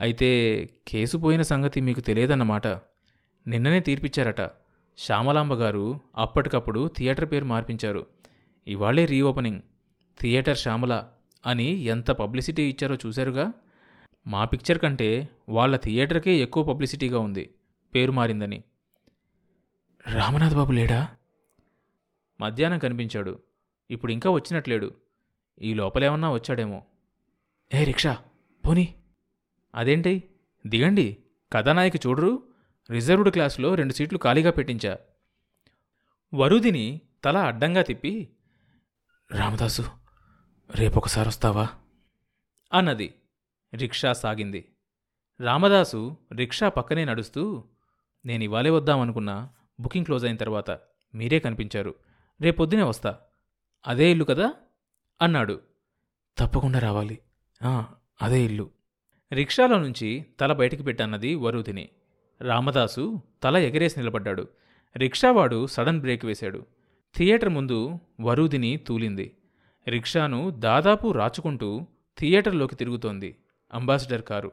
అయితే కేసు పోయిన సంగతి మీకు తెలియదన్నమాట. నిన్ననే తీర్పిచ్చారట. శ్యామలాంబ గారు అప్పటికప్పుడు థియేటర్ పేరు మార్పించారు. ఇవాళే రీఓపెనింగ్. థియేటర్ శ్యామల అని ఎంత పబ్లిసిటీ ఇచ్చారో చూశారుగా? మా పిక్చర్ కంటే వాళ్ళ థియేటర్కే ఎక్కువ పబ్లిసిటీగా ఉంది. పేరు మారిందని. రామనాథ్ బాబు లేడా? మధ్యాహ్నం కనిపించాడు. ఇప్పుడు ఇంకా వచ్చినట్లేడు. ఈ లోపలేమన్నా వచ్చాడేమో. ఏ రిక్షా పోనీ. అదేంటి? దిగండి. కథానాయకి చూడరు. రిజర్వ్డ్ క్లాసులో రెండు సీట్లు ఖాళీగా పెట్టించా. వరుదిని తల అడ్డంగా తిప్పి రామదాసు రేపొకసారి వస్తావా? అన్నది. రిక్షా సాగింది. రామదాసు రిక్షా పక్కనే నడుస్తూ నేను ఇవాళే వద్దామనుకున్నా బుకింగ్ క్లోజ్ అయిన తర్వాత మీరే కనిపించారు. రేపొద్దునే వస్తా. అదే ఇల్లు కదా? అన్నాడు. తప్పకుండా రావాలి. అదే ఇల్లు. రిక్షాలో నుంచి తల బయటికి పెట్టన్నది వరుదిని రామదాసు తల ఎగరేసి నిలబడ్డాడు. రిక్షావాడు సడన్ బ్రేక్ వేశాడు. థియేటర్ ముందు వరూదిని తూలింది. రిక్షాను దాదాపు రాచుకుంటూ థియేటర్లోకి తిరుగుతోంది అంబాసిడర్ కారు.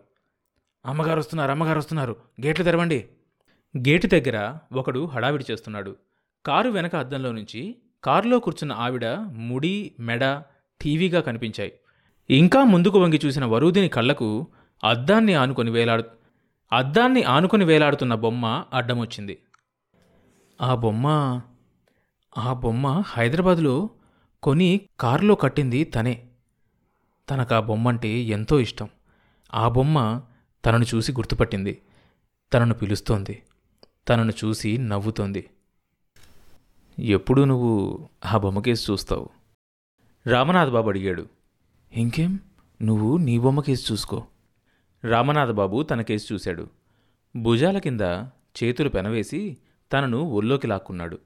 అమ్మగారు వస్తున్నారు అమ్మగారు వస్తున్నారు గేట్లు తెరవండి. గేటు దగ్గర ఒకడు హడావిడి చేస్తున్నాడు. కారు వెనక అద్దంలో నుంచి కారులో కూర్చున్న ఆవిడ ముడి మెడ టీవీగా కనిపించాయి. ఇంకా ముందుకు వంగి చూసిన వరూదిని కళ్ళకు అద్దాన్ని ఆనుకొని వేలాడు అద్దాన్ని ఆనుకొని వేలాడుతున్న బొమ్మ అడ్డమొచ్చింది. ఆ బొమ్మ ఆ బొమ్మ హైదరాబాదులో కొని కారులో కట్టింది తనే. తనకు ఆ బొమ్మ అంటే ఎంతో ఇష్టం. ఆ బొమ్మ తనను చూసి గుర్తుపట్టింది. తనను పిలుస్తోంది. తనను చూసి నవ్వుతోంది. ఎప్పుడు నువ్వు ఆ బొమ్మకేసి చూస్తావు? రామనాథ్ బాబు అడిగాడు. ఇంకేం? నువ్వు నీ బొమ్మకేసి చూసుకో. రామనాథబాబు తన కేసు చూశాడు. భుజాల కింద చేతులు పెనవేసి తనను ఒళ్ళోకి లాక్కున్నాడు.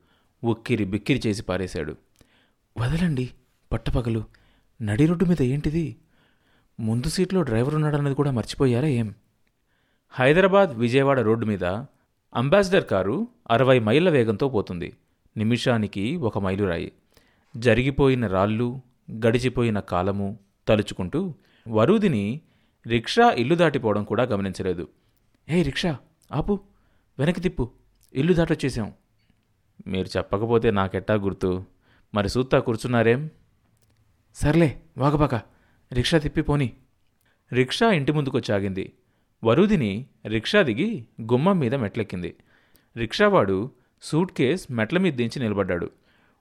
ఉక్కిరి బిక్కిరి చేసి పారేశాడు. వదలండి పట్టపగలు. నడి రోడ్డు మీద ఏంటిది? ముందు సీట్లో డ్రైవర్ ఉన్నాడన్నది కూడా మర్చిపోయారా ఏం? హైదరాబాద్ విజయవాడ రోడ్డు మీద అంబాసిడర్ కారు అరవై మైళ్ళ వేగంతో పోతుంది. నిమిషానికి ఒక మైలురాయి జరిగిపోయిన రాళ్ళు గడిచిపోయిన కాలము తలుచుకుంటూ వరూదిని రిక్షా ఇల్లు దాటిపోవడం కూడా గమనించలేదు. ఏ రిక్షా ఆపు వెనక్కి తిప్పు ఇల్లు దాటొచ్చేసాం. మీరు చెప్పకపోతే నాకెట్టా గుర్తు? మరి సూత్తా కూర్చున్నారేం? సర్లే వాగపాక రిక్షా తిప్పి పోని. రిక్షా ఇంటి ముందుకొచ్చాగింది. వరుదిని రిక్షా దిగి గుమ్మం మీద మెట్లెక్కింది. రిక్షావాడు సూట్ కేస్ మెట్ల మీద దించి నిలబడ్డాడు.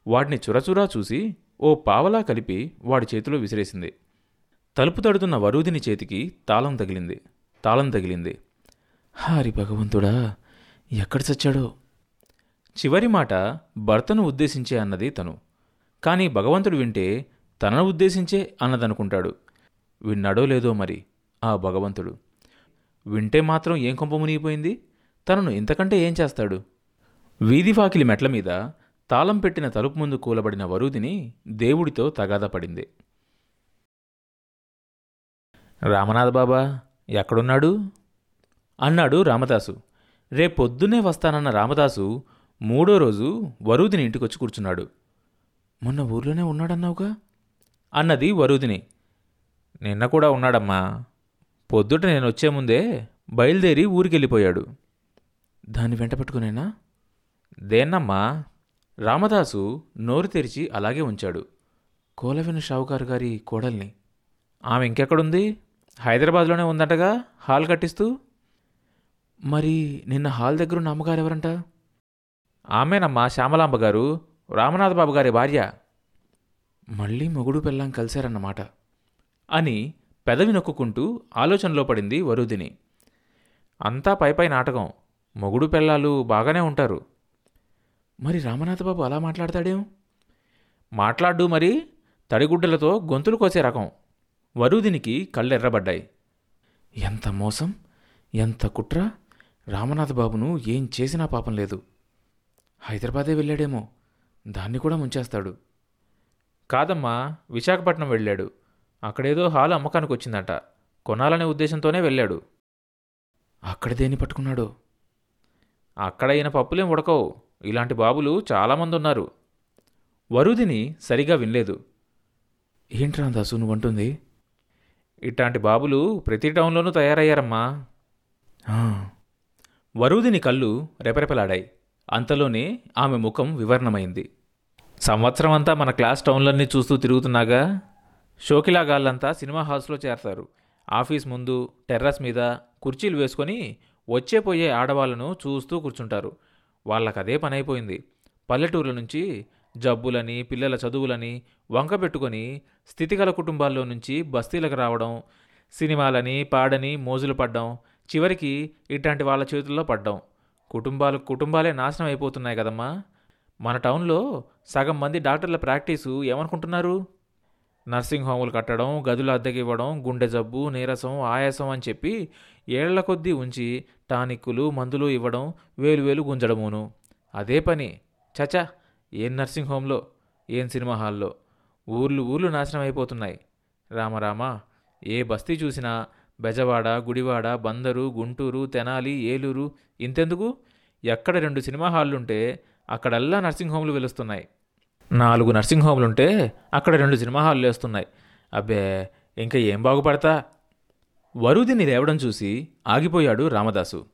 వాడిని చురచురా చూసి ఓ పావలా కలిపి వాడి చేతిలో విసిరేసింది. తలుపు తడుతున్న వరూధిని చేతికి తాళం తగిలింది. తాళం తగిలింది. హారి భగవంతుడా ఎక్కడ చచ్చాడో? చివరి మాట భర్తను ఉద్దేశించే అన్నది తను. కానీ భగవంతుడు వింటే తనను ఉద్దేశించే అన్నదనుకుంటాడు. విన్నాడో లేదో మరి? ఆ భగవంతుడు. వింటే మాత్రం ఏం కొంప మునిగిపోయింది? తనను ఇంతకంటే ఏం చేస్తాడు? వీధివాకిలి మెట్ల మీద తాళం పెట్టిన తలుపు ముందు కూలబడిన వరూదిని దేవుడితో తగాదా పడింది రామనాథ బాబా ఎక్కడున్నాడు? అన్నాడు రామదాసు. రేపొద్దునే వస్తానన్న రామదాసు మూడో రోజు వరూదిని ఇంటికొచ్చి కూర్చున్నాడు. మొన్న ఊర్లోనే ఉన్నాడన్నావుగా? అన్నది వరూదిని. నిన్న కూడా ఉన్నాడమ్మా. పొద్దుట నేను వచ్చే ముందే బయలుదేరి ఊరికెళ్ళిపోయాడు. దాన్ని వెంట పట్టుకునేనా? దేన్నమ్మా? రామదాసు నోరు తెరిచి అలాగే ఉంచాడు. కోలవెను షావుకారు గారి కోడల్ని. ఆమె ఇంకెక్కడుంది? హైదరాబాద్లోనే ఉందంటగా? హాల్ కట్టిస్తూ? మరి నిన్న హాల్ దగ్గరున్న అమ్మగారు ఎవరంట ఆమెనమ్మా శ్యామలాంబ గారు రామనాథ బాబు గారి భార్య. మళ్ళీ మొగుడు పెళ్ళాం కలిశారన్నమాట అని పెదవి నొక్కుంటూ ఆలోచనలో పడింది వరుదిని. అంతా పైపై నాటకం. మొగుడు పెళ్ళాలు బాగానే ఉంటారు. మరి రామనాథబాబు అలా మాట్లాడతాడేం? మాట్లాడు మరి తడిగుడ్డలతో గొంతులు కోసే రకం. వరుదినికి కళ్ళెర్రబడ్డాయి. ఎంత మోసం? ఎంత కుట్ర? రామనాథబాబును ఏం చేసినా పాపం లేదు. హైదరాబాదే వెళ్ళాడేమో. దాన్ని కూడా ముంచేస్తాడు. కాదమ్మా విశాఖపట్నం వెళ్ళాడు. అక్కడేదో హాలు అమ్మకానికి వచ్చిందట కొనాలనే ఉద్దేశంతోనే వెళ్ళాడు. అక్కడ దేన్ని పట్టుకున్నాడు? అక్కడ ఈయన పప్పులేం ఉడకవు. ఇలాంటి బాబులు చాలామంది ఉన్నారు వరుదిని సరిగా వినలేదు. ఏంట్రా దాసు నువ్వంటుంది? ఇట్లాంటి బాబులు ప్రతి టౌన్లోనూ తయారయ్యారమ్మా. వరూదిని కళ్ళు రెపరెపలాడాయి. అంతలోనే ఆమె ముఖం వివరణమైంది. సంవత్సరం అంతా మన క్లాస్ టౌన్లన్నీ చూస్తూ తిరుగుతున్నాగా? షోకిలాగాళ్ళంతా సినిమా హాల్స్లో చేరతారు. ఆఫీస్ ముందు టెర్రస్ మీద కుర్చీలు వేసుకొని వచ్చే పోయే ఆడవాళ్ళను చూస్తూ కూర్చుంటారు. వాళ్ళకదే పని అయిపోయింది పల్లెటూర్ల నుంచి జబ్బులని పిల్లల చదువులని వంక పెట్టుకొని స్థితిగల కుటుంబాల్లో నుంచి బస్తీలకు రావడం సినిమాలని పాడని మోజులు పడ్డం చివరికి ఇట్లాంటి వాళ్ళ చేతుల్లో పడ్డం. కుటుంబాలు కుటుంబాలే నాశనం అయిపోతున్నాయి కదమ్మా. మన టౌన్లో సగం మంది డాక్టర్ల ప్రాక్టీసు ఏమనుకుంటున్నారు? నర్సింగ్ హోములు కట్టడం గదులు అద్దెకి ఇవ్వడం గుండె జబ్బు నీరసం ఆయాసం అని చెప్పి ఏళ్ళ కొద్దీ ఉంచి టానిక్కులు మందులు ఇవ్వడం వేలు వేలు గుంజడమును. అదే పని. చచా. ఏం నర్సింగ్ హోమ్లో ఏం సినిమా హాల్లో? ఊర్లు ఊర్లు నాశనం అయిపోతున్నాయి. రామరామ ఏ బస్తీ చూసినా బెజవాడ గుడివాడ బందరు గుంటూరు తెనాలి ఏలూరు ఇంతెందుకు? ఎక్కడ రెండు సినిమా హాళ్ళుంటే అక్కడల్లా నర్సింగ్ హోమ్లు వెలుస్తున్నాయి. నాలుగు నర్సింగ్ హోమ్లుంటే అక్కడ రెండు సినిమా హాళ్ళు వేస్తున్నాయి అబ్బే ఇంకా ఏం బాగుపడతా? వరుదిని లేవడం చూసి ఆగిపోయాడు రామదాసు.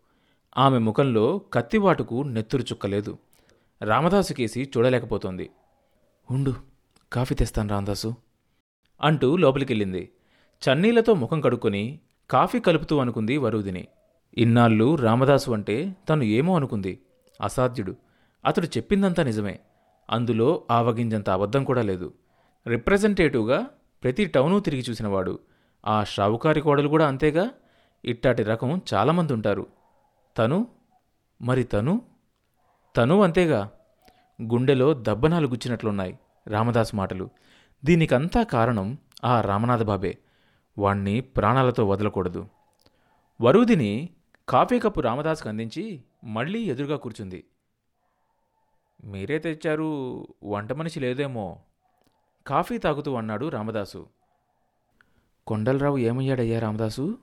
ఆమె ముఖంలో కత్తివాటుకు నెత్తురు చుక్కలేదు రామదాసు కేసి చూడలేకపోతోంది. ఉండు కాఫీ తెస్తాను రామదాసు అంటూ లోపలికెళ్ళింది. చన్నీళ్ళతో ముఖం కడుక్కొని కాఫీ కలుపుతూ అనుకుంది వరుదిని. ఇన్నాళ్ళు రామదాసు అంటే తను ఏమో అనుకుంది. అసాధ్యుడు. అతడు చెప్పిందంతా నిజమే. అందులో ఆవగింజంత అబద్ధం కూడా లేదు. రిప్రజెంటేటివ్గా ప్రతి టౌను తిరిగి చూసినవాడు. ఆ షావుకారి కోడలు కూడా అంతేగా? ఇట్టాటి రకం చాలామంది ఉంటారు తను? మరి తను? తను అంతేగా. గుండెలో దబ్బనాలు గుచ్చినట్లున్నాయి రామదాస్ మాటలు. దీనికంతా కారణం ఆ రామనాథ బాబే. వాణ్ణి ప్రాణాలతో వదలకూడదు. వరుదిని కాఫీ కప్పు రామదాస్కి అందించి మళ్ళీ ఎదురుగా కూర్చుంది. మీరే తెచ్చారు వంట మనిషి లేదేమో. కాఫీ తాగుతూ అన్నాడు రామదాసు. కొండలరావు ఏమయ్యాడయ్యా రామదాసు?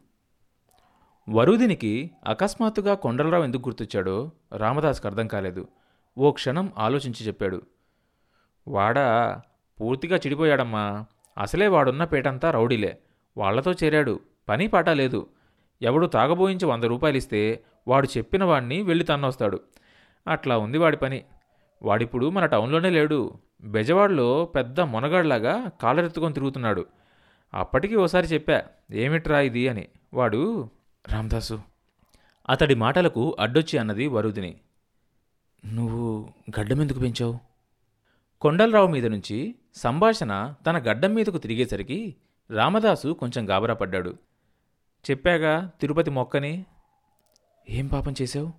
వరుదినికి అకస్మాత్తుగా కొండలరావు ఎందుకు గుర్తొచ్చాడో రామదాస్కి అర్థం కాలేదు. ఓ క్షణం ఆలోచించి చెప్పాడు. వాడా పూర్తిగా చెడిపోయాడమ్మా. అసలే వాడున్న పేటంతా రౌడీలే. వాళ్ళతో చేరాడు. పని పాట లేదు. ఎవడు తాగబోయించి వంద రూపాయలిస్తే వాడు చెప్పిన వాడిని వెళ్ళి తన్నొస్తాడు. అట్లా ఉంది వాడి పని. వాడిప్పుడు మన టౌన్లోనే లేడు. బెజవాడలో పెద్ద మొనగాడిలాగా కాలరెత్తుకొని తిరుగుతున్నాడు. అప్పటికి ఓసారి చెప్పా ఏమిట్రా ఇది? అని. వాడు రామదాసు అతడి మాటలకు అడ్డొచ్చి అన్నది వరుదిని. నువ్వు గడ్డమెందుకు పెంచావు? కొండలరావు మీద నుంచి సంభాషణ తన గడ్డం మీదకు తిరిగేసరికి రామదాసు కొంచెం గాబరా పడ్డాడు. చెప్పాగా తిరుపతి మొక్కని ఏం పాపం చేశావు?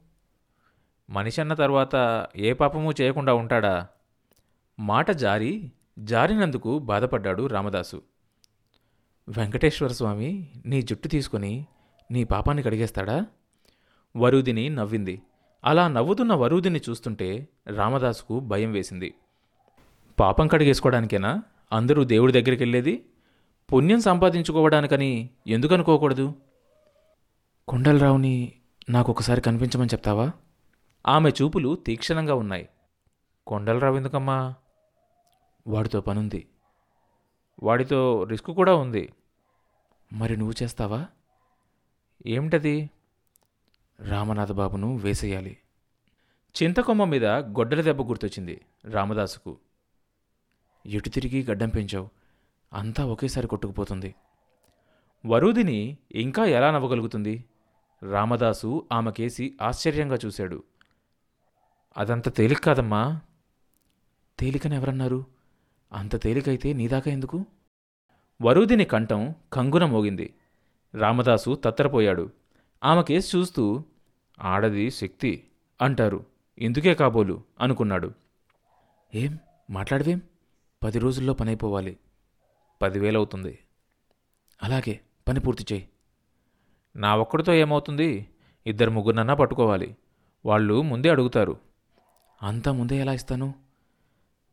మనిషి అన్న తర్వాత ఏ పాపమూ చేయకుండా ఉంటాడా? మాట జారి జారినందుకు బాధపడ్డాడు రామదాసు. వెంకటేశ్వర స్వామి నీ జుట్టు తీసుకొని నీ పాపాన్ని కడిగేస్తాడా? వరూదిని నవ్వింది. అలా నవ్వుతున్న వరూదిని చూస్తుంటే రామదాసుకు భయం వేసింది. పాపం కడిగేసుకోవడానికేనా? అందరూ దేవుడి దగ్గరికి వెళ్ళేది పుణ్యం సంపాదించుకోవడానికని ఎందుకనుకోకూడదు కొండలరావుని నాకొకసారి కనిపించమని చెప్తావా? ఆమె చూపులు తీక్షణంగా ఉన్నాయి. కొండలరావు ఎందుకమ్మా? వాడితో పనుంది. వాడితో రిస్క్ కూడా ఉంది. మరి నువ్వు చేస్తావా? ఏమిటది? రామనాథ బాబును వేసేయాలి. చింతకొమ్మ మీద గొడ్డల దెబ్బ గుర్తొచ్చింది రామదాసుకు. ఎటు తిరిగి గడ్డం పెంచావు? అంతా ఒకేసారి కొట్టుకుపోతుంది. వరూదిని ఇంకా ఎలా నవ్వగలుగుతుంది? రామదాసు ఆమెకేసి ఆశ్చర్యంగా చూశాడు. అదంత తేలిక కాదమ్మా. తేలికని ఎవరన్నారు? అంత తేలికైతే నీదాకా ఎందుకు? వరూదిని కంఠం కంగున మోగింది. రామదాసు తత్తరపోయాడు. ఆమె కేసు చూస్తూ ఆడది శక్తి అంటారు. ఇందుకే కాబోలు? అనుకున్నాడు. ఏం? మాట్లాడవేం? పది రోజుల్లో పనైపోవాలి. పదివేలవుతుంది. అలాగే పని పూర్తి చేయి. నా ఒక్కడితో ఏమవుతుంది? ఇద్దరు ముగ్గురునన్నా పట్టుకోవాలి. వాళ్ళు ముందే అడుగుతారు. అంతా ముందే ఎలా ఇస్తాను?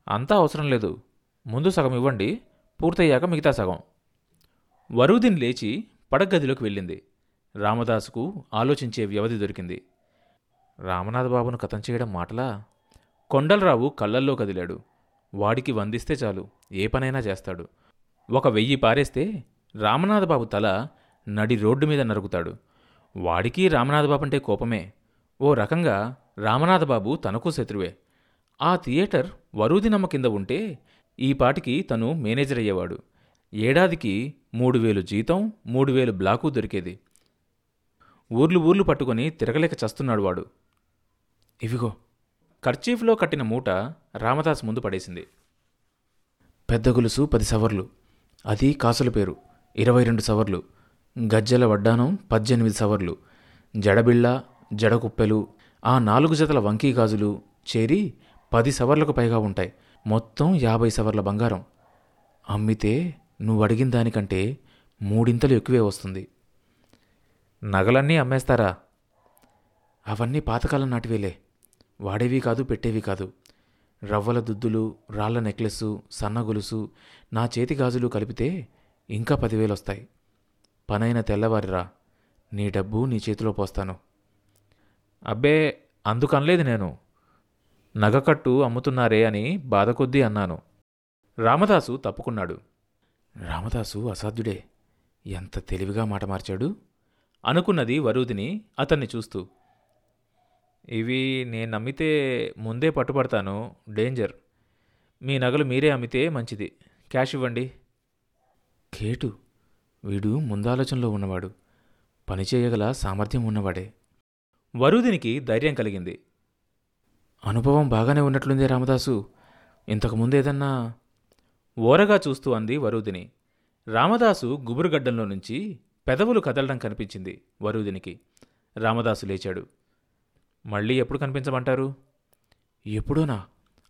అంతా అవసరం లేదు. ముందు సగం ఇవ్వండి. పూర్తయ్యాక మిగతా సగం. వరుదిన్ లేచి పడగదిలోకి వెళ్ళింది. రామదాసుకు ఆలోచించే వ్యవధి దొరికింది. రామనాథ బాబును కథం చేయడం మాటలా? కొండలరావు కళ్ళల్లో కదిలాడు. వాడికి వందిస్తే చాలు ఏ పనైనా చేస్తాడు. ఒక వెయ్యి పారేస్తే రామనాథబాబు తల నడి రోడ్డు మీద నరుకుతాడు. వాడికి రామనాథబాబు అంటే కోపమే. ఓ రకంగా రామనాథబాబు తనకు శత్రువే. ఆ థియేటర్ వరూదినమ్మ కింద ఉంటే ఈ పాటికి తను మేనేజర్ అయ్యేవాడు ఏడాదికి మూడు వేలు జీతం మూడు వేలు బ్లాకు దొరికేది. ఊర్లు ఊర్లు పట్టుకొని తిరగలేక చస్తున్నాడు వాడు. ఇవిగో కర్చీఫ్లో కట్టిన మూట రామదాస్ ముందు పడేసింది. పెద్ద గొలుసు పది సవర్లు. అది కాసుల పేరు ఇరవై రెండు సవర్లు. గజ్జెల వడ్డానం పద్దెనిమిది సవర్లు. జడబిళ్ళ జడకుప్పెలు ఆ నాలుగు జతల వంకీ గాజులు చేరి పది సవర్లకు పైగా ఉంటాయి. మొత్తం యాభై సవర్ల బంగారం. అమ్మితే నువ్వు అడిగిన దానికంటే మూడింతలు ఎక్కువే వస్తుంది. నగలన్నీ అమ్మేస్తారా? అవన్నీ పాతకాలం నాటివేలే. వాడేవి కాదు పెట్టేవి కాదు. రవ్వల దుద్దులు రాళ్ళ నెక్లెస్సు సన్న గొలుసు నా చేతి గాజులు కలిపితే ఇంకా పదివేలు వస్తాయి పనైన తెల్లవారిరా నీ డబ్బు నీ చేతిలో పోస్తాను. అబ్బే అందుకనలేదు నేను. నగకట్టు అమ్ముతున్నారే అని బాధ కొద్దీ అన్నాను. రామదాసు తప్పుకున్నాడు. రామదాసు అసాధ్యుడే. ఎంత తెలివిగా మాట మార్చాడు? అనుకున్నది వరుదిని అతన్ని చూస్తూ. ఇవి నేను నమ్మితే ముందే పట్టుబడతాను డేంజర్. మీ నగలు మీరే అమ్మితే మంచిది. క్యాష్ ఇవ్వండి. కేటు వీడు ముందాలోచనలో ఉన్నవాడు. పనిచేయగల సామర్థ్యం ఉన్నవాడే. వరుదినికి ధైర్యం కలిగింది. అనుభవం బాగానే ఉన్నట్లుందే రామదాసు. ఇంతకుముందు ఏదన్నా ఓరగా చూస్తూ అంది వరూదిని. రామదాసు గుబురుగడ్డంలో నుంచి పెదవులు కదలడం కనిపించింది వరూదినికి. రామదాసు లేచాడు. మళ్ళీ ఎప్పుడు కనిపించమంటారు? ఎప్పుడోనా?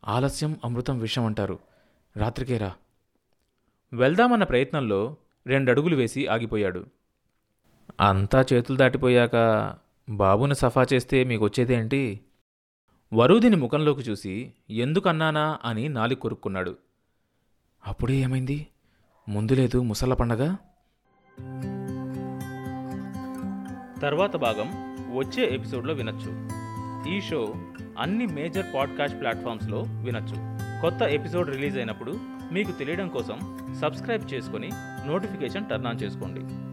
ఆలస్యం అమృతం విషం అంటారు. రాత్రికేరా వెళ్దామన్న ప్రయత్నంలో రెండడుగులు వేసి ఆగిపోయాడు. అంతా చేతులు దాటిపోయాక బాబుని సఫా చేస్తే మీకు వచ్చేదేంటి వరూదిని ముఖంలోకి చూసి ఎందుకన్నానా అని నాలి కొరుక్కున్నాడు. అప్పుడే ఏమైంది? ముందు లేదు ముసళ్ళ పండగ? తర్వాత భాగం వచ్చే ఎపిసోడ్లో వినొచ్చు. ఈ షో అన్ని మేజర్ పాడ్కాస్ట్ ప్లాట్ఫామ్స్లో వినొచ్చు. కొత్త ఎపిసోడ్ రిలీజ్ అయినప్పుడు మీకు తెలియడం కోసం సబ్స్క్రైబ్ చేసుకొని నోటిఫికేషన్ టర్న్ ఆన్ చేసుకోండి.